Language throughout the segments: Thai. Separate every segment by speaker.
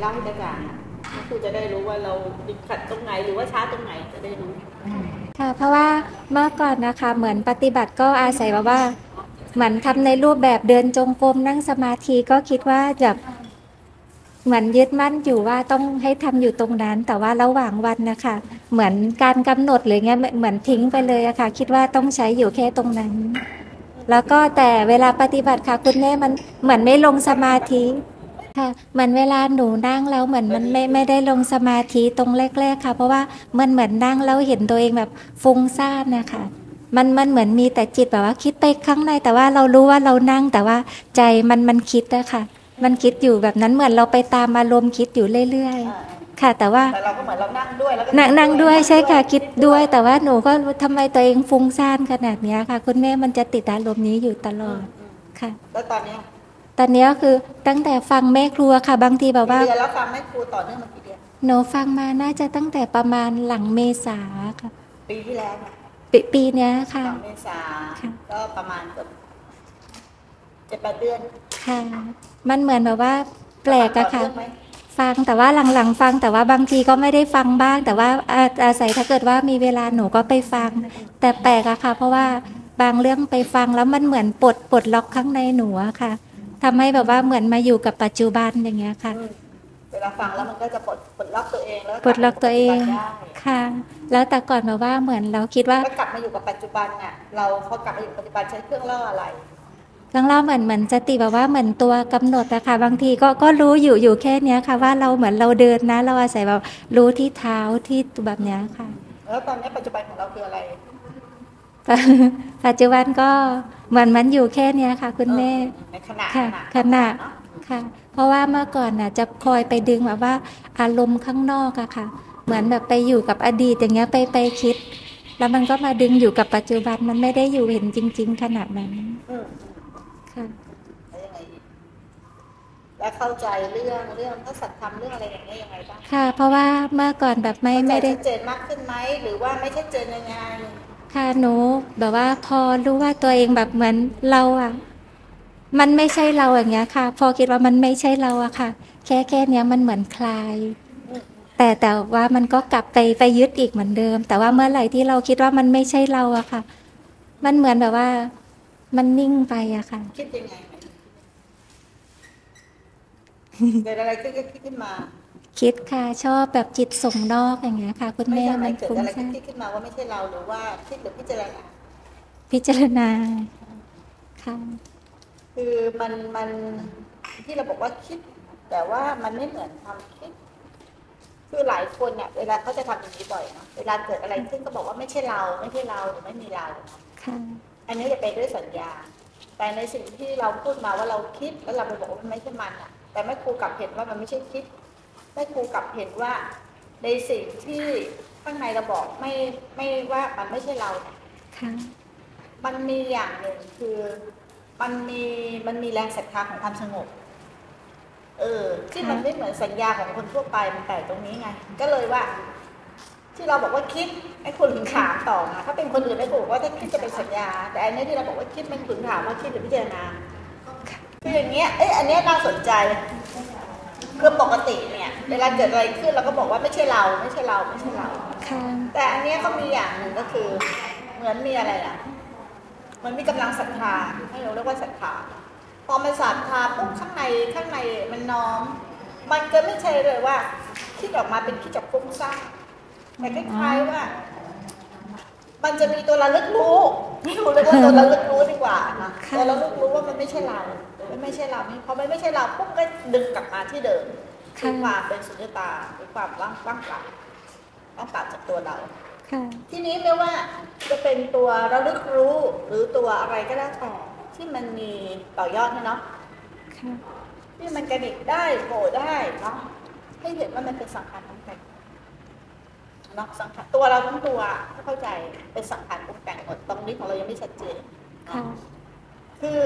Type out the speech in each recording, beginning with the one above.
Speaker 1: เล่าให้ได้ฟังครูจะได้รู้ว่าเราติดขัดตรงไหนหรือว่าช้าตรงไหนจะได้รู้
Speaker 2: ค่ะเพราะว่าเมื่อก่อนนะคะเหมือนปฏิบัติก็อาศัยว่าว่าเหมือนทำในรูปแบบเดินจงกรมนั่งสมาธิก็คิดว่าแบบเหมือนยึดมั่นอยู่ว่าต้องให้ทำอยู่ตรงนั้น แต่ว่าระหว่างวันนะคะ เหมือนการกำหนดหรือเงี้ยเหมือนทิ้งไปเลยอะค่ะ คิดว่าต้องใช้อยู่แค่ตรงนั้น แล้วก็แต่เวลาปฏิบัติค่ะคุณแม่มันเหมือนไม่ลงสมาธิ ค่ะเหมือนเวลาหนูนั่งแล้วเหมือนมันไม่ไม่ได้ลงสมาธิตรงแรก ๆ ค่ะ เพราะว่ามันเหมือนนั่งแล้วเห็นตัวเองแบบฟุ้งซ่านนะคะมันมันเหมือนมีแต่จิตแบบว่าคิดไปข้างในแต่ว่าเรารู้ว่าเรานั่งแต่ว่าใจมันมันคิดนะคะมันคิดอยู่แบบนั้นเหมือนเราไปตามอารมณ์คิดอยู่เรื่อยๆ ค่ะ แต่ว่า
Speaker 1: แต่เราก็เหมือนเรานั่งด้วยแล้วก็
Speaker 2: นั่งด้วยใช่ค่ะคิดด้วย แต่ว่าหนูก็ทำไมตัวเองฟุ้งซ่านขนาดนี้ค่ะ คุณแม่มันจะติดอารมณ์นี้อยู่ตลอดค่ะ
Speaker 1: แล้วตอนนี้
Speaker 2: ตอนนี้คือตั้งแต่ฟังแม่ครัวค่ะ บางทีแบบว่า
Speaker 1: เดือนแล้วฟังแม่ครูต่อเนื่องมากี่เดือน
Speaker 2: หนูฟังมาน่าจะตั้งแต่ประมาณหลังเมษาค่ะ
Speaker 1: ปีที่แล้วค่ะ
Speaker 2: ปีปีนี้ค่ะ
Speaker 1: เมษาก็ประมาณเกือบเจ็ดแปดเดือน
Speaker 2: ค่ะ มันเหมือนแบบว่า แปลกอะค่ะฟังแต่ว่าหลังๆ ฟังแต่ว่าบางทีก็ไม่ได้ฟังบ้าง แต่ว่าอาศัยถ้าเกิดว่ามีเวลาหนูก็ไปฟัง แต่แปลกอะค่ะ เพราะว่าบางเรื่องไปฟังแล้วมันเหมือนปลดปลดล็อกข้างในหนูอะค่ะ ทำให้แบบว่าเหมือนมาอยู่กับปัจจุบันอย่างเงี้ยค่ะ
Speaker 1: เวลาฟังแล้วมันก็จะปลดปลดล็อกตัวเองแล้ว
Speaker 2: ปลดล็อกตัวเองค่ะ แล้วแต่ก่อนแบบว่าเหมือนเราคิดว่า
Speaker 1: กลับมาอยู่กับปัจจุบันเนี่ยเราพอกลับมาอยู่ปัจจุบันใช้เครื่องล่ออะไร
Speaker 2: ลังเล่าเหมือนเหมือนสติแบบว่าเหมือนตัวกำหนดนะคะบางทีก็ก็รู้อยู่อยู่แค่เนี้ยค่ะ ว่าเราเหมือนเราเดินนะ เราอาศัยแบบรู้ที่เท้าที่แบบเนี้ยค่ะ
Speaker 1: แล้วตอนนี้ปัจจุบันของเราคืออะไร
Speaker 2: ปัจจุบันก็เหมือนมันอยู่แค่เนี้ยค่ะ คุณแม่
Speaker 1: ใน ขณะ
Speaker 2: ค่ะขณะค่ะ เพราะว่าเมื่อก่อนน่ะจะคอยไปดึงแบบว่าอารมณ์ข้างนอกอะค่ะ เหมือนแบบไปอยู่กับอดีตอย่างเงี้ยไปไปคิด แล้วมันก็มาดึงอยู่กับปัจจุบันมันไม่ได้อยู่เห็นจริง ๆ ขนาดนั้น
Speaker 1: ค่ะแล้วเข้าใจเรื่องเรื่องพระสัตธรรมเรื่องอะไรอย่างเงี้ยยังไงบ้าง
Speaker 2: ค่ะ เพราะว่าเมื่อก่อนแบบไม่ไม่ได้
Speaker 1: เจนมากขึ้นไหมหรือว่าไม่ใช่เจนยังไง
Speaker 2: ค่ะหนูแบบว่าพอรู้ว่าตัวเองแบบเหมือนเราอะ มันไม่ใช่เราอย่างเงี้ยค่ะ พอคิดว่ามันไม่ใช่เราอะค่ะ แค่แค่เนี้ยมันเหมือนคลาย แต่แต่ว่ามันก็กลับไปไปยึดอีกเหมือนเดิม แต่ว่าเมื่อไหร่ที่เราคิดว่ามันไม่ใช่เราอะค่ะ มันเหมือนแบบว่า มันนิ่งไปอะค่ะ
Speaker 1: คิดยังไงเกิดอะไรขึ้นก็คิดขึ้นมา
Speaker 2: คิดค่ะชอบแบบจิตส่งนอกอย่างเงี้ยค่ะ คุณแม่
Speaker 1: มันเกิดอะไรขึ้นขึ้นมาว่าไม่ใช่เราหรือว่าคิดหรือพิจารณา
Speaker 2: พิจารณาค่ะ
Speaker 1: คือมันมันที่เราบอกว่าคิด แต่ว่ามันไม่เหมือนความคิด คือหลายคนเนี่ยเวลาเขาจะทำอย่างนี้บ่อยเนาะเวลาเกิดอะไรขึ้นก็บอกว่าไม่ใช่เราไม่ใช่เราหรือไม่มีเรา
Speaker 2: ค่ะ
Speaker 1: อันนี้จะเป็นด้วยสัญญา แต่ในสิ่งที่เราพูดมาว่าเราคิดแล้วเราไปบอกว่ามันไม่ใช่มันอะ แต่แม่ครูกลับเห็นว่ามันไม่ใช่คิดแม่ครูกลับเห็นว่า ในสิ่งที่ข้างในเราบอกไม่ไม่ว่ามันไม่ใช่เราเนี่ยมันมีอย่างหนึ่งคือ มันมีมันมีแรงศรัทธาของความสงบ เออที่มันไม่เหมือนสัญญาของคนทั่วไปมันแปลกตรงนี้ไง ก็เลยว่า ที่เราบอกว่าคิดไอ้คนถึงถามต่อนะถ้าเป็นคนอื่นไม่บอกว่าถ้าคิดจะเป็นสัญญา แต่อันนี้ที่เราบอกว่าคิดมันถึงถามว่าคิดหรือพิจารณาคืออย่างเงี้ยเอ้ยอันนี้น่าสนใจคือปกติเนี่ยเวลาเกิดอะไรขึ้นเราก็บอกว่าไม่ใช่เราไม่ใช่เราไม่ใช่เราแต่อันนี้เขามีอย่างหนึ่งก็คือ เหมือนมีอะไรอะ มันมีกำลังศรัทธาให้เราเรียกว่าศรัทธาพอมันศรัทธาปุ๊บข้างในข้างในมันน้อม มันก็ไม่ใช่เลยว่าคิดออกมาเป็นคิดจากฟุ้งซ่านแต่คล้ายๆว่า มันจะมีตัวระลึกรู้ไม่รู้เลยว่าตัวระลึกรู้ดีกว่านะตัวระลึกรู้ว่ามันไม่ใช่เรามันไม่ใช่เราพอมันไม่ใช่เราปุ๊บก็ดึงกลับมาที่เดิมคือความเป็นสุญญตาคือความว่างว่างเปล่าว่างเปล่าจากตัวเรา ทีนี้ไม่ว่าจะเป็นตัวระลึกรู้หรือตัวอะไรก็ได้แต่ที่มันมีต่อยอดนะเนาะที่มันกระดิกได้โผล่ได้เนาะให้เห็นว่ามันเป็นสังขารของแต่เนาะสังขารตัวเราทั้งตัวถ้าเข้าใจเป็นสังขารปรุงแต่งหมดตรงนี้ของเรายังไม่ชัดเจนคือ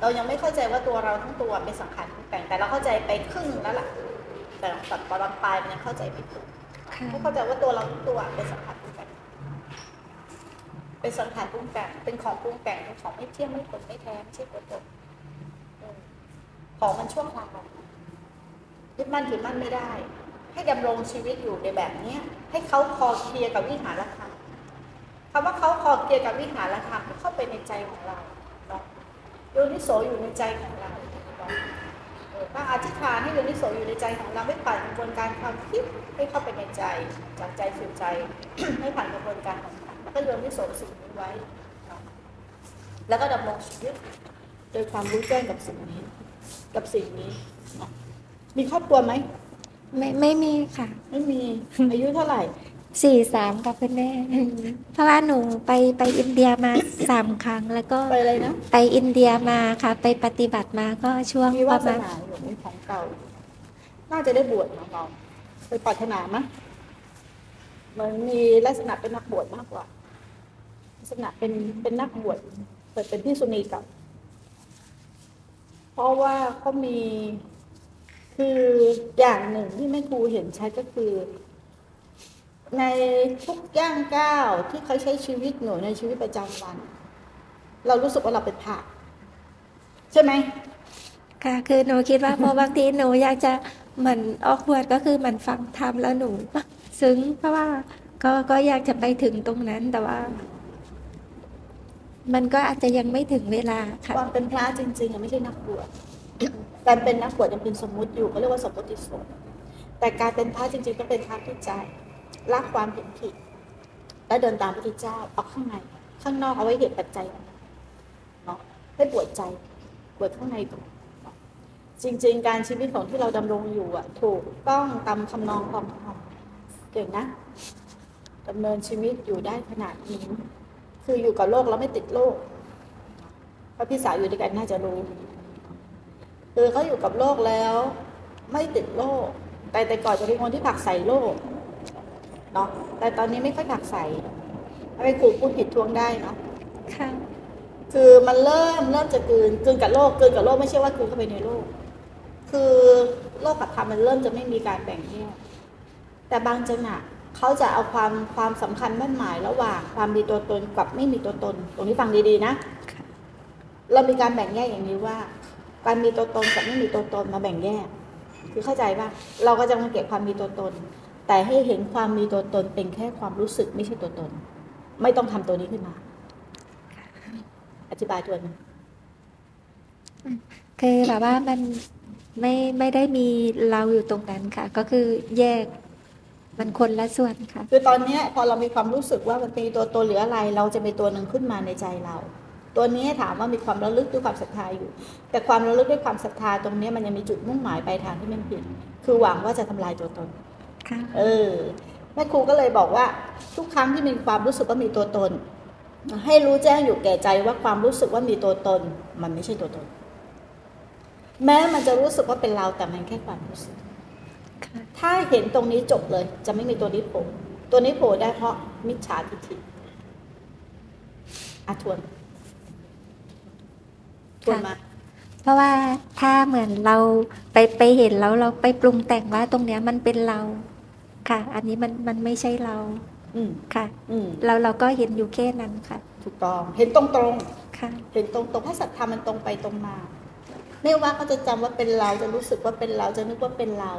Speaker 1: เรายังไม่เข้าใจว่าตัวเราทั้งตัวเป็นสังขารปรุงแต่งแต่เราเข้าใจไปครึ่งแล้วล่ะแต่ตัดตอนปลายมันยังเข้าใจไม่ถูก ไม่เข้าใจว่าตัวเราตัวเป็นสังขารปรุงแต่งเป็นสังขารปรุงแต่งเป็นของปรุงแต่งเป็นของไม่เที่ยงไม่ผลไม่แท้ไม่ใช่ตัวตนของมันช่วงคราวยึดมั่นถือมั่นไม่ได้ ให้ดำรงชีวิตอยู่ในแบบเนี้ยให้เขาคอเคลียร์กับวิหารธรรมคำว่าเขาคอเคลียร์กับวิหารธรรมเข้าไปในใจของเราเนาะโยนิโสอยู่ในใจของเรา เออตั้งอธิษฐานให้โยนิโสอยู่ในใจของเราไม่ผ่านกระบวนการความคิดให้เข้าไปในใจ จากใจสู่ใจไม่ผ่านกระบวนการของมันแล้วก็โยนิโสสิ่งนี้ไว้เนาะแล้วก็ดำรงชีวิตโดยความรู้แจ้งกับสิ่งนี้ กับสิ่งนี้เนาะมีครอบครัวไหม
Speaker 2: ไม่ไม่มีค่ะ
Speaker 1: ไม่มีอายุเท่าไหร่
Speaker 2: สี่สามกับคุณแม่ เพราะว่าหนูไปไปอินเดียมาสามครั้งแล้วก็
Speaker 1: ไปเลยนะ
Speaker 2: ไปอินเดียมาค่ะ ไปปฏิบัติมาก็ช่วง
Speaker 1: มี
Speaker 2: ป
Speaker 1: วา
Speaker 2: ระ
Speaker 1: ส
Speaker 2: มาณ
Speaker 1: นาอยู่มีของเก่า น่าจะได้บวชเนาะเราไปปรารถนามะเหมือนมีลักษณะเป็นนักบวชมากกว่า ลักษณะเป็นเป็นนักบวชเปิดเป็นที่สุนีกับ เพราะว่าเขามีคืออย่างหนึ่งที่แม่ครูเห็นชัดก็คือ ในทุกย่างก้าวที่เขาใช้ชีวิตหนูในชีวิตประจำวัน เรารู้สึกว่าเราเป็นพระใช่ไหม
Speaker 2: ค่ะคือหนูคิดว่าพอบางทีหนูอยากจะเหมือนออกบวชก็คือเหมือนฟังธรรมแล้วหนูซึ้งเพราะว่าก็ก็อยากจะไปถึงตรงนั้นแต่ว่า มันก็อาจจะยังไม่ถึงเวลาค่ะ
Speaker 1: ความเป็นพระจริงๆอะไม่ใช่นักบวชการเป็นนักบวชยังเป็นสมมุติอยู่เขาเรียกว่าสมมติสงฆ์แต่การเป็นพระจริง ๆ ต้องเป็นพระที่ใจ ละความเห็นผิด และเดินตามพระพุทธเจ้าเอาข้างใน ข้างนอกเอาไว้เหตุปัจจัยเนาะให้บวชใจบวชข้างในก่อนเนาะจริง ๆ การชีวิตของที่เราดำรงอยู่อะ ถูกต้องตามคำนองของธรรมเก่งนะดำเนินชีวิตอยู่ได้ขนาดนี้ คืออยู่กับโลกแล้วไม่ติดโลกพราะพี่สาวอยู่ด้วยกันน่าจะรู้ คือเขาอยู่กับโลกแล้ว ไม่ติดโลก แต่แต่ก่อนจะเป็นคนที่ผลักใส่โลก เนาะแต่ตอนนี้ไม่ค่อยผลักใส่ไม่ครูพูดผิดทวงได้เนาะ
Speaker 2: ค่ะ
Speaker 1: คือมันเริ่มเริ่มจะกลืนกลืนกับโลกกลืนกับโลกไม่ใช่ว่ากลืนเข้าไปในโลก คือโลกกับธรรมมันเริ่มจะไม่มีการแบ่งแยกแต่บางจังหวะเขาจะเอาความความสำคัญมั่นหมายระหว่างความมีตัวตนกับไม่มีตัวตน ตรงนี้ฟังดีๆนะ
Speaker 2: ค่ะ
Speaker 1: เรามีการแบ่งแยกอย่างนี้ว่า การมีตัวตนกับไม่มีตัวตนมาแบ่งแยก คือเข้าใจว่าเราก็จะมาเก็บความมีตัวตน แต่ให้เห็นความมีตัวตนเป็นแค่ความรู้สึกไม่ใช่ตัวตน ไม่ต้องทำตัวนี้ขึ้นมา อธิบายตัวหนึง
Speaker 2: คือแบบว่ามันไม่ไม่ได้มีเราอยู่ตรงนั้นค่ะ ก็คือแยกมันคนละส่วนค่ะ
Speaker 1: คือตอนเนี้ยพอเรามีความรู้สึกว่ามันมีตัวตนหรืออะไร เราจะมีตัวหนึ่งขึ้นมาในใจเรา ตัวนี้ถามว่ามีความระลึกด้วยความศรัทธาอยู่ แต่ความระลึกด้วยความศรัทธาตรงเนี้ยมันยังมีจุดมุ่งหมายปลายทางที่มันผิด คือหวังว่าจะทำลายตัวตน
Speaker 2: ค่ะ
Speaker 1: เออแม่ครูก็เลยบอกว่าทุกครั้งที่มีความรู้สึกว่ามีตัวตน ให้รู้แจ้งอยู่แก่ใจว่าความรู้สึกว่ามีตัวตน มันไม่ใช่ตัวตน แม้มันจะรู้สึกว่าเป็นเราแต่มันแค่ความรู้สึก
Speaker 2: ค่ะ
Speaker 1: ถ้าเห็นตรงนี้จบเลย จะไม่มีตัวนี้โผล่ตัวนี้โผล่ได้เพราะมิจฉาทิฏฐิอาทวนทวนมา
Speaker 2: เพราะว่าถ้าเหมือนเราไปไปเห็นแล้วเราไปปรุงแต่งว่าตรงเนี้ยมันเป็นเรา ค่ะ อันนี้มันมันไม่ใช่เรา
Speaker 1: อืม
Speaker 2: ค่ะ
Speaker 1: อืม
Speaker 2: เราเราก็เห็นอยู่แค่นั้นค่ะ
Speaker 1: ถูกต้องเห็นตรงตรงๆ
Speaker 2: ค่ะ
Speaker 1: เห็นตรงตรงให้ศรัทธามันตรงไปตรงมาไม่ว่าเขาจะจำว่าเป็นเราจะรู้สึกว่าเป็นเราจะนึกว่าเป็นเรา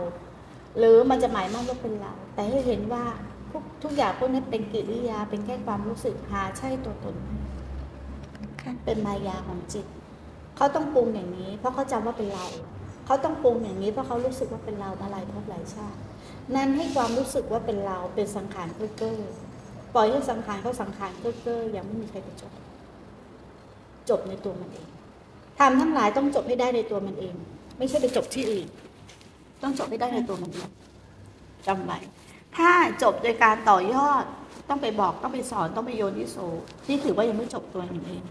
Speaker 1: หรือมันจะหมายมั่นว่าเป็นเรา แต่ให้เห็นว่าทุกทุกอย่างพวกนี้เป็นกิริยาเป็นแค่ความรู้สึกหาใช่ตัวตนไม่
Speaker 2: ค่ะ
Speaker 1: เป็นมายาของจิตเขาต้องปรุงอย่างนี้ เพราะเขาจำว่าเป็นเราเขาต้องปรุงอย่างนี้เพราะเขารู้สึกว่าเป็นเรามาหลายภพหลายชาติ นั้นให้ความรู้สึกว่าเป็นเราเป็นสังขารเก้อเก้อปล่อยให้สังขารเขาสังขารเก้อเก้อยังไม่มีใครไปจบ จบในตัวมันเองทำทั้งหลายต้องจบให้ได้ในตัวมันเอง ไม่ใช่ไปจบที่อื่น ต้องจบให้ได้ในตัวมันเองจำไว้ถ้าจบโดยการต่อยอดต้องไปบอกต้องไปสอนต้องไปโยนิโสที่ถือว่ายังไม่จบตัวมันเอง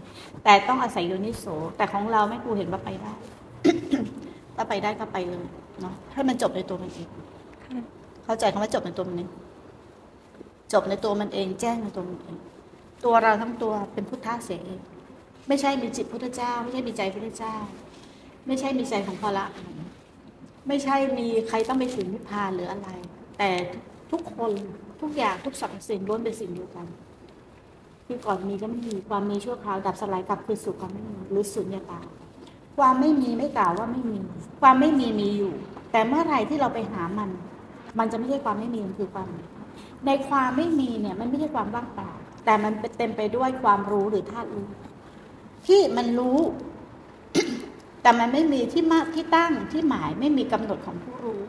Speaker 1: แต่ต้องอาศัยโยนิโสแต่ของเราแม่ครูเห็นว่าไปได้ถ้าไปได้ก็ไปเลยเนาะให้มันจบในตัวมันเอง เข้าใจคำว่าจบในตัวมันเองจบในตัวมันเอง แจ้งในตัวมันเอง ตัวเราทั้งตัวเป็นพุทธะเสียเอง ไม่ใช่มีจิตพุทธเจ้า ไม่ใช่มีใจพุทธเจ้า ไม่ใช่มีใจของพระไม่ใช่มีใครต้องไปถึงนิพพานหรืออะไร แต่ทุกคนทุกอย่างทุกสรรพสิ่งล้วนเป็นสิ่งเดียวกันที่ก่อนมีก็ไม่มีความมีชั่วคราวดับสลายกลับคืนสู่ความไม่มีหรือสุญญตาความไม่มีไม่กล่าวว่าไม่มี ความไม่มีมีอยู่ แต่เมื่อไรที่เราไปหามัน มันจะไม่ใช่ความไม่มีมันคือความ ในความไม่มีเนี่ย มันไม่ใช่ความว่างเปล่าแต่มันเต็มไปด้วยความรู้หรือธาตุรู้ที่มันรู้ แต่มันไม่มีที่มาที่ตั้งที่หมายไม่มีกำหนดของผู้รู้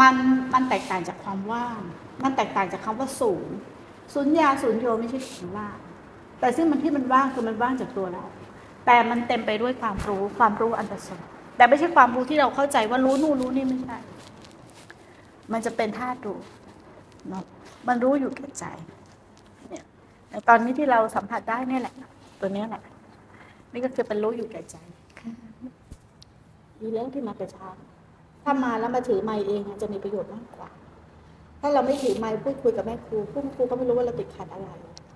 Speaker 1: มันมันแตกต่างจากความว่าง มันแตกต่างจากคำว่าศูนย์ศูนย์ยาศูนย์โยไม่ใช่คำว่างแต่ซึ่งมันที่มันว่างคือมันว่างจากตัวเรา แต่มันเต็มไปด้วยความรู้ ความรู้อันประเสริฐแต่ไม่ใช่ความรู้ที่เราเข้าใจว่ารู้นู่นรู้นี่ไม่ใช่ มันจะเป็นธาตุรู้เนาะมันรู้อยู่แก่ใจเนี่ยในตอนนี้ที่เราสัมผัสได้เนี่ยแหละ ตัวเนี้ยแหละ นี่ก็คือเป็นรู้อยู่แก่ใจ
Speaker 2: ค่ะ
Speaker 1: ดีแล้วที่มาแต่เช้าถ้ามาแล้วมาถือไม้เองจะมีประโยชน์มากกว่า ถ้าเราไม่ถือไม้พูดคุยกับแม่ครูผู้ครูก็ไม่รู้ว่าเราติดขัดอะไร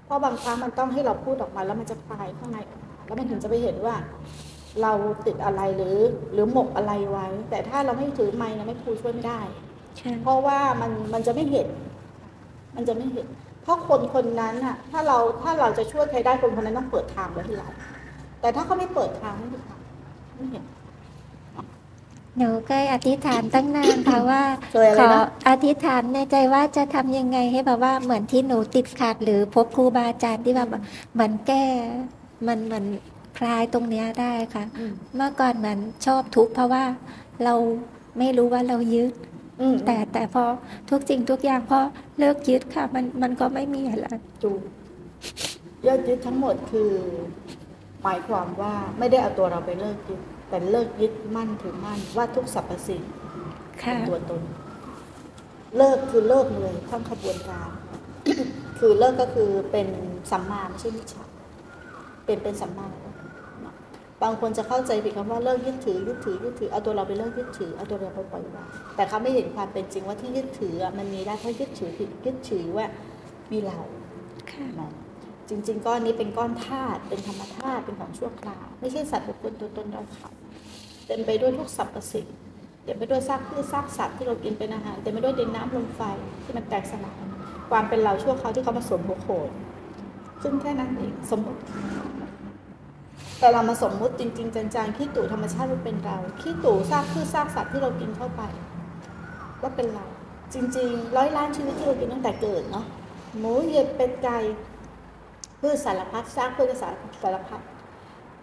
Speaker 1: เพราะบางครั้งมันต้องให้เราพูดออกมาแล้วมันจะคลายข้างในออกมาแล้วมันถึงจะไปเห็นว่า เราติดอะไรหรือ หรือหมกอะไรไว้ แต่ถ้าเราไม่ถือไม้นะแม่ครูช่วยไม่ได้ เพราะว่ามันมันจะไม่เห็น มันจะไม่เห็น เพราะคนคนนั้นอะถ้าเราถ้าเราจะช่วยใครได้คนคนนั้นต้องเปิดทางไว้ให้เรา แต่ถ้าเขาไม่เปิดทางไม่มีทางไม่เห็น
Speaker 2: หนูเคยอธิษฐานตั้งนานค่ะว่า
Speaker 1: เคยอะไร
Speaker 2: ขอ
Speaker 1: นะ
Speaker 2: อธิษฐานในใจว่าจะทำยังไงให้แบบว่าเหมือนที่หนูติดขัดหรือพบครูบาอาจารย์ที่แบบเหมือนแก้มันเหมือนคลายตรงเนี้ยได้ค่ะ
Speaker 1: อืม
Speaker 2: เมื่อก่อนเหมือนชอบทุกข์เพราะว่าเราไม่รู้ว่าเรายึด
Speaker 1: อืม
Speaker 2: แต่แต่พอทุกสิ่งทุกอย่างพอเลิกยึดค่ะ มันมันก็ไม่มีอะไร
Speaker 1: จูยอดยึดทั้งหมดคือ หมายความว่าไม่ได้เอาตัวเราไปเลิกยึดแต่เลิกยึดมั่นถือมั่นว่าทุกสรรพสิ่งเป็
Speaker 2: ค่ะ
Speaker 1: นตัวตน เลิกคือเลิกเลยทั้งขบวนการคือเลิกก็คือเป็นสัมมาไม่ใช่มิจฉาเป็นเป็นสัมมา บางคนจะเข้าใจผิดคำว่าเลิกยึดถือยึดถือยึดถือเอาตัวเราไปเลิกยึดถือเอาตัวเราไปปล่อยวางแต่เขาไม่เห็นความเป็นจริงว่าที่ยึดถืออะมันมีได้เพราะยึดถือผิดยึดถือว่ามีเรา
Speaker 2: ค่ะ
Speaker 1: เนาะจริง ๆ ก้อนนี้เป็นก้อนธาตุเป็นธรรมธาตุเป็นของชั่วคราวไม่ใช่สัตว์บุคคลตัวตนเราเขาเต็มไปด้วยทุกสรรพสิ่งเต็มไปด้วยซากพืชซากสัตว์ที่เรากินเป็นอาหารเต็มไปด้วยดินน้ำลมไฟที่มันแตกสลายความเป็นเราชั่วคราวที่เขามาสวมหัวโขนซึ่งแค่นั้นเองสมมติ แต่เรามาสมมุติจริง ๆจังๆขี้ตู่ธรรมชาติมันเป็นเราขี้ตู่ซากพืชซากสัตว์ที่เรากินเข้าไป ว่าเป็นเรา จริง ๆ ร้อยล้านชีวิตที่เรากินตั้งแต่เกิดเนาะหมูเห็ดเป็ดไก่พืชสารพัดซากพืชสารสารพัด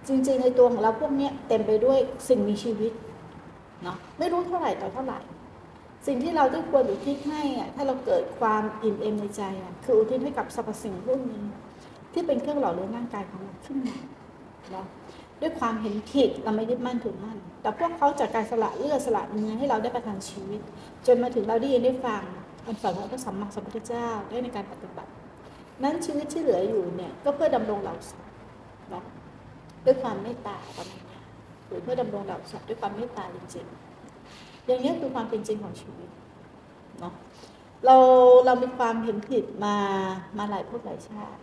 Speaker 1: จริงๆในตัวของเราพวกเนี้ยเต็มไปด้วยสิ่งมีชีวิตเนาะไม่รู้เท่าไหร่ต่อเท่าไหร่ สิ่งที่เราได้ควรอุทิศให้อะถ้าเราเกิดความอิ่มเอมในใจอะคืออุทิศให้กับสรรพสิ่งพวกนี้ ที่เป็นเครื่องหล่อเลี้ยงร่างกายของเราขึ้นมา เนาะด้วยความเห็นผิดเราไม่ยึดมั่นถือมั่น แต่พวกเขาจากการสละเลือดสละเนื้อให้เราได้ประทานชีวิต จนมาถึงเราได้ยินได้ฟังคำสอนของพระสัมมาสัมพุทธเจ้าได้ในการปฏิบัติ นั้นชีวิตที่เหลืออยู่เนี่ยก็เพื่อดำรงเหล่าสัตว์เนาะด้วยความเมตตาประมาณนี้หรือเพื่อดำรงเหล่าสัตว์ด้วยความเมตตาจริงๆ อย่างนี้คือความเป็นจริงของชีวิตเนาะเราเรามีความเห็นผิดมามาหลายภพหลายชาติ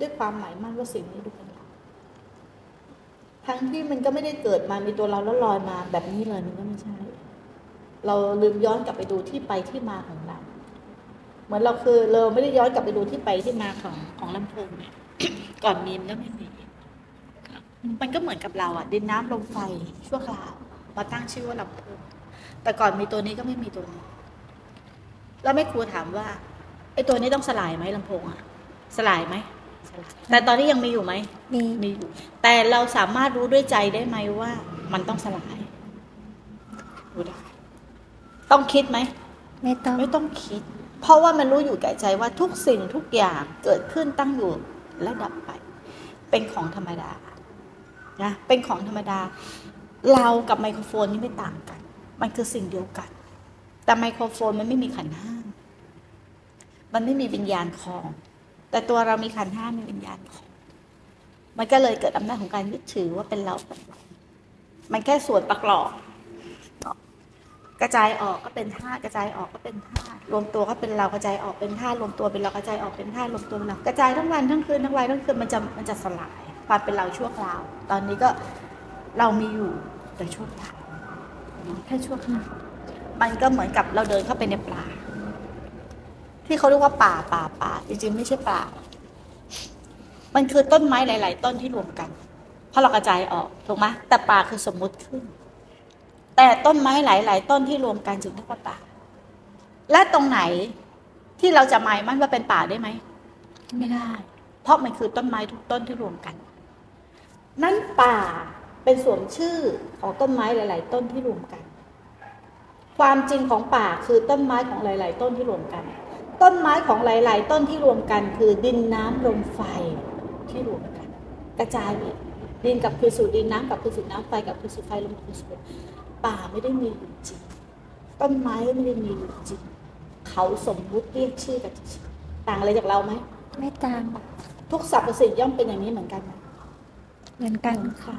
Speaker 1: ด้วยความหมายมั่นว่าสิ่งนี้ดูเป็น ทั้งที่มันก็ไม่ได้เกิดมามีตัวเราแล้วลอยมาแบบนี้เลยมันก็ไม่ใช่ เราลืมย้อนกลับไปดูที่ไปที่มาของเรา เหมือนเราคือเราไม่ได้ย้อนกลับไปดูที่ไปที่มาของของลำโพงเนี่ยก่อนมีมันก็ไม่มีมันก็เหมือนกับเราอะดินน้ำลมไฟชั่วคราวมาตั้งชื่อว่าลำโพงแต่ก่อนมีตัวนี้ก็ไม่มีตัวนี้แล้วไม่ครูถามว่าไอ้ตัวนี้ต้องสลายไหมลำโพงอะสลายไหม แต่ตอนนี้ยังมีอยู่ไหม
Speaker 2: มี
Speaker 1: มีอยู่แต่เราสามารถรู้ด้วยใจได้ไหมว่า มันต้องสลายรู้ได้ต้องคิดไหม
Speaker 2: ไม่ต้อง
Speaker 1: ไม่ต้องคิด เพราะว่ามันรู้อยู่แก่ใจว่าทุกสิ่งทุกอย่างเกิดขึ้นตั้งอยู่และดับไป เป็นของธรรมดานะเป็นของธรรมดา เรากับไมโครโฟนนี่ไม่ต่างกัน มันคือสิ่งเดียวกัน แต่ไมโครโฟนมันไม่มีขันธ์ห้ามันไม่มีวิญญาณคลอง แต่ตัวเรามีขันห้ามีวิญญาณคลองมันก็เลยเกิดอำนาจของการยึดถือว่าเป็นเราเป็นเรามันแค่ส่วนประกอบกระจายออกก็เป็นธากระจายออกก็เป็นธารวมตัวก็เป็นเรากระจายออกเป็นธารวมตัวเป็นเรากระจายออกเป็นธารวมตัวเป็นเรากระจายทั้งวันทั้งคืนทั้งวันทั้งคืนมันจะมันจะสลายความเป็นเราชั่วคราว ตอนนี้ก็เรามีอยู่แต่ชั่วคราวแค่ชั่วคราวมันก็เหมือนกับเราเดินเข้าไปในป่า ที่เขาเรียกว่าป่าป่าป่าจริงๆไม่ใช่ป่า มันคือต้นไม้หลาย ๆ ต้นที่รวมกันพราะเรากระจายออกถูกไหมแต่ป่าคือสมมุติขึ้น แต่ต้นไม้หลาย ๆ ต้นที่รวมกันจึงเรียกว่าป่า และตรงไหนที่เราจะหมายมั่นว่าเป็นป่าได้ไหมไม่ได้ เพราะมันคือต้นไม้ทุกต้นที่รวมกัน นั้นป่าเป็นสวมชื่อของต้นไม้หลาย ๆ ต้นที่รวมกัน ความจริงของป่าคือต้นไม้ของหลาย ๆ ต้นที่รวมกัน ต้นไม้ของหลาย ๆ ต้นที่รวมกันคือดินน้ำลมไฟที่รวมกัน กระจายอีกดินกับคือสู่ดินน้ำกับคือสู่น้ำไฟกับคือสู่ไฟลมกับคือสู่ลมป่าไม่ได้มีอยู่จริงต้นไม้ไม่ได้มีอยู่จริงเขาสมมุติเรียกชื่อกันเฉยๆต่างอะไรจากเราไหม
Speaker 2: ไม่ต่าง
Speaker 1: ทุกสรรพสิ่งย่อมเป็นอย่างนี้เหมือนกันไหม
Speaker 2: เหมือนกัน
Speaker 1: ค่ะ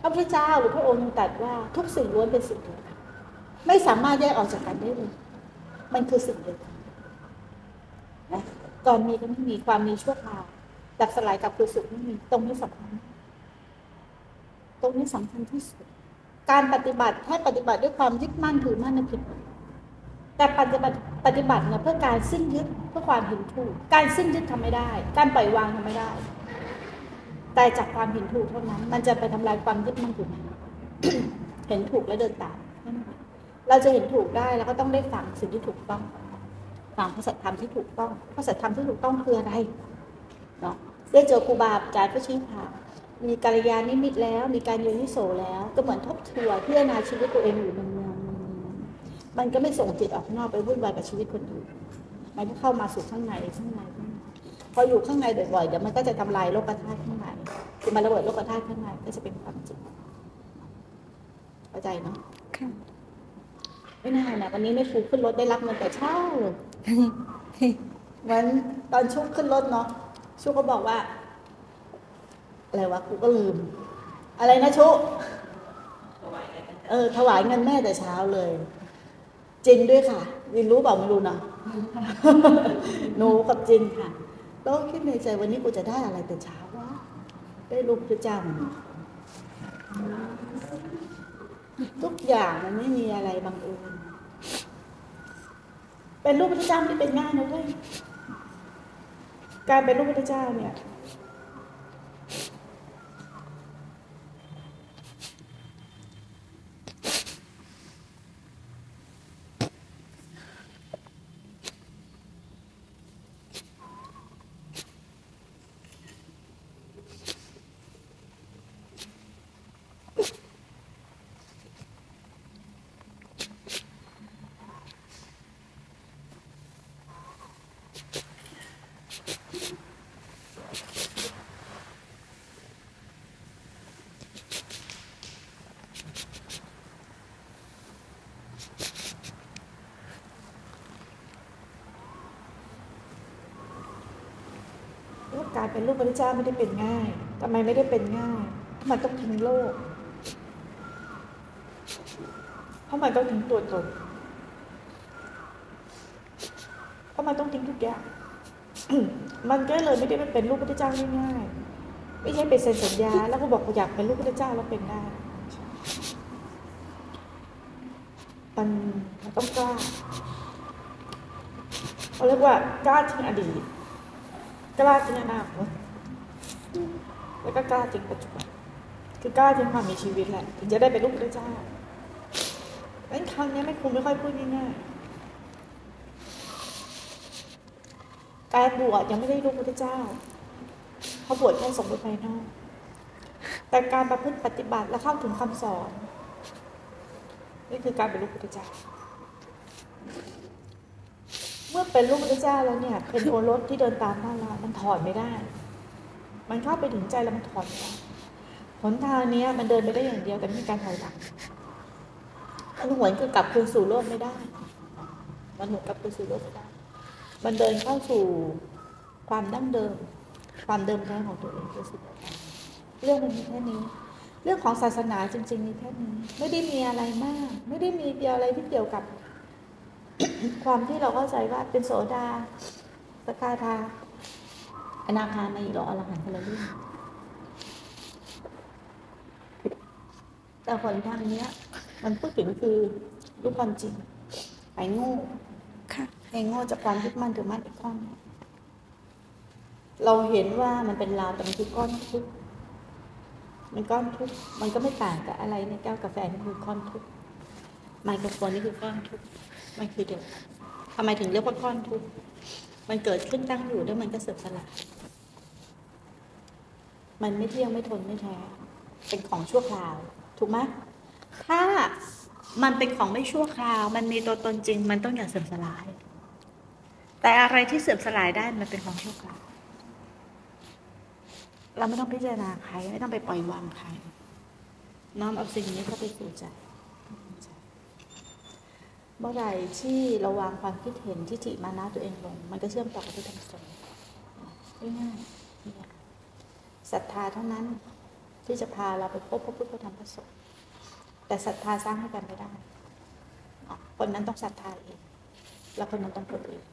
Speaker 1: พระพุทธเจ้าหรือพระองค์ตรัสว่าทุกสิ่งล้วนเป็นสิ่งเดียวกันไม่สามารถแยกออกจากกันได้เลย มันคือสิ่งเดียวกัน นะก่อนมีก็ไม่มีความมีชั่วคราวดับสลายกับคือสุขไม่มีตรงนี้สำคัญตรงนี้สำคัญที่สุด การปฏิบัติให้ปฏิบัติด้วยความยึดมั่นถือมั่นในผิดแต่ปฏิบัติปฏิบัติเนี่ยเพื่อการสิ้นยึดเพื่อความเห็นถูก การสิ้นยึดทำไม่ได้ การปล่อยวางทำไม่ได้ แต่จากความเห็นถูกเท่านั้น มันจะไปทำลายความยึดมั่นถือมั่นเห็นถูกและเดินตากันเราจะเห็นถูกได้แล้วก็ต้องได้ฟังสิ่งที่ถูกต้อง ฟังพระสัจธรรมที่ถูกต้องพระสัจธรรมที่ถูกต้องคืออะไรเนาะได้เจอครูบาอาจารย์พระชี้พางมีกัลยาณมิตแล้ว มีการโยนิโสแล้ว ก็เหมือนทบทวนเพื่อนาชีวิตตัวเองอยู่เนืองๆมันก็ไม่ส่งจิตออกนอกไปวุ่นวายกับชีวิตคนอื่นมันก็เข้ามาสู่ข้างในข้างในข้างในพออยู่ข้างในบ่อยๆเดี๋ยวมันก็จะทำลายโลกธาตุข้างในคือมันระเบิดโลกธาตุข้างในก็จะเป็นความจริงเข้าใจเนาะไม่น่านะวันนี้แม่ครูขึ้นรถได้รับเงินแต่เช้าเลย วันตอนชุกขึ้นรถเนาะชุกก็บอกว่า อะไรวะกูก็ลืม อะไรนะชุกเออถวายเงินแม่แต่เช้าเลย จินด้วยค่ะจินรู้เปล่าไม่รู้นะหนูกับจินค่ะแล้วคิดในใจวันนี้กูจะได้อะไรแต่เช้าวะได้รูปพระเจ้าทุกอย่างมันไม่มีอะไรบังเอิญ เป็นรูปพระเจ้าที่เป็นง่ายนะเว้ยการเป็นรูปพระเจ้าเนี่ย ว่า การเป็นลูกพระเจ้าไม่ได้เป็นง่ายทำไมไม่ได้เป็นง่ายทำไมต้องทิ้งโลกทำไมต้องทิ้งตัวตนทำไมต้องทิ้งทุกอย่าง มันก็เลยไม่ได้เป็นลูกพระเจ้าง่ายๆ ไม่ใช่ไปเซ็นสัญญา แล้วก็บอกอยากเป็นลูกพระเจ้าแล้วเป็นได้ มันมันต้องกล้าเขาเรียกว่ากล้าทิ้งอดีต กล้าทิ้งอนาคตแล้วก็กล้าทิ้งปัจจุบันคือกล้าทิ้งความมีชีวิตแหละ ถึงจะได้เป็นลูกพระเจ้าเอ้นครั้งนี้ไม่คงไม่ค่อยพูดง่ายๆการบวชยังไม่ได้ลูกพระเจ้าเขาบวชแค่สมมติภายนอกแต่การประพฤติปฏิบัติและเข้าถึงคำสอน นี่คือการเป็นลูกพระเจ้า มื่อเป็นลูกพระเจ้าแล้วเนี่ย เป็นโอรสที่เดินตามหน้าเรามันถอดไม่ได้ มันเข้าไปถึงใจแล้วมันถอดไม่ได้หนทางนี้มันเดินไปได้อย่างเดียวแต่ไม่มีการถอยหลังมันหวนคือกลับคืนสู่โลกไม่ได้ มันหวนกลับคืนสู่โลกไม่ได้ มันเดินเข้าสู่ความดั้งเดิม ความเดิมแท้ของตัวเองคือสุดเรื่องมันมีแค่นี้ เรื่องของศาสนาจริง ๆ มีแค่นี้ ไม่ได้มีอะไรมาก ไม่ได้มีเดียวอะไรที่เกี่ยวกับ ความที่เราเข้าใจว่าเป็นโสดาสกาธาอนาคามาอีกหรออรหันต์คนละเรื่องแต่ผลทางเนี้ย มันพูดถึงคือรู้ความจริงไอ้โง่
Speaker 2: ค่ะ
Speaker 1: ไอ้โง่จากความยึดมั่นถือมั่นไอ้ก้อนเราเห็นว่ามันเป็นเราแต่มันคือก้อนทุกข์มันก้อนทุกข์มันก็ไม่ต่างกับอะไรในแก้วกาแฟนี่คือก้อนทุกข์ไมโครโฟนนี่คือก้อนทุกข์ มันคือเดียวกันทำไมถึงเรียกว่าก้อนทุกข์มันเกิดขึ้นตั้งอยู่แล้วมันก็เสื่อมสลายมันไม่เที่ยงไม่ทนไม่แท้เป็นของชั่วคราว ถูกไหมถ้ามันเป็นของไม่ชั่วคราว มันมีตัวตนจริง มันต้องอย่าเสื่อมสลาย แต่อะไรที่เสื่อมสลายได้มันเป็นของชั่วคราวเราไม่ต้องพิจารณาใคร ไม่ต้องไปปล่อยวางใคร น้อมเอาสิ่งนี้เข้าไปสู่ใจ เมื่อไหร่ที่เราวางความคิดเห็นที่จิมานะตัวเองลง มันก็เชื่อมต่อกับพุทธธรรมสงฆ์ง่ายๆศรัทธาเท่านั้นที่จะพาเราไปพบพระพุทธธรรมพระสงฆ์แต่ศรัทธาสร้างให้กันไม่ได้ คนนั้นต้องศรัทธาเอง แล้วคนนั้นต้องฝึกเอง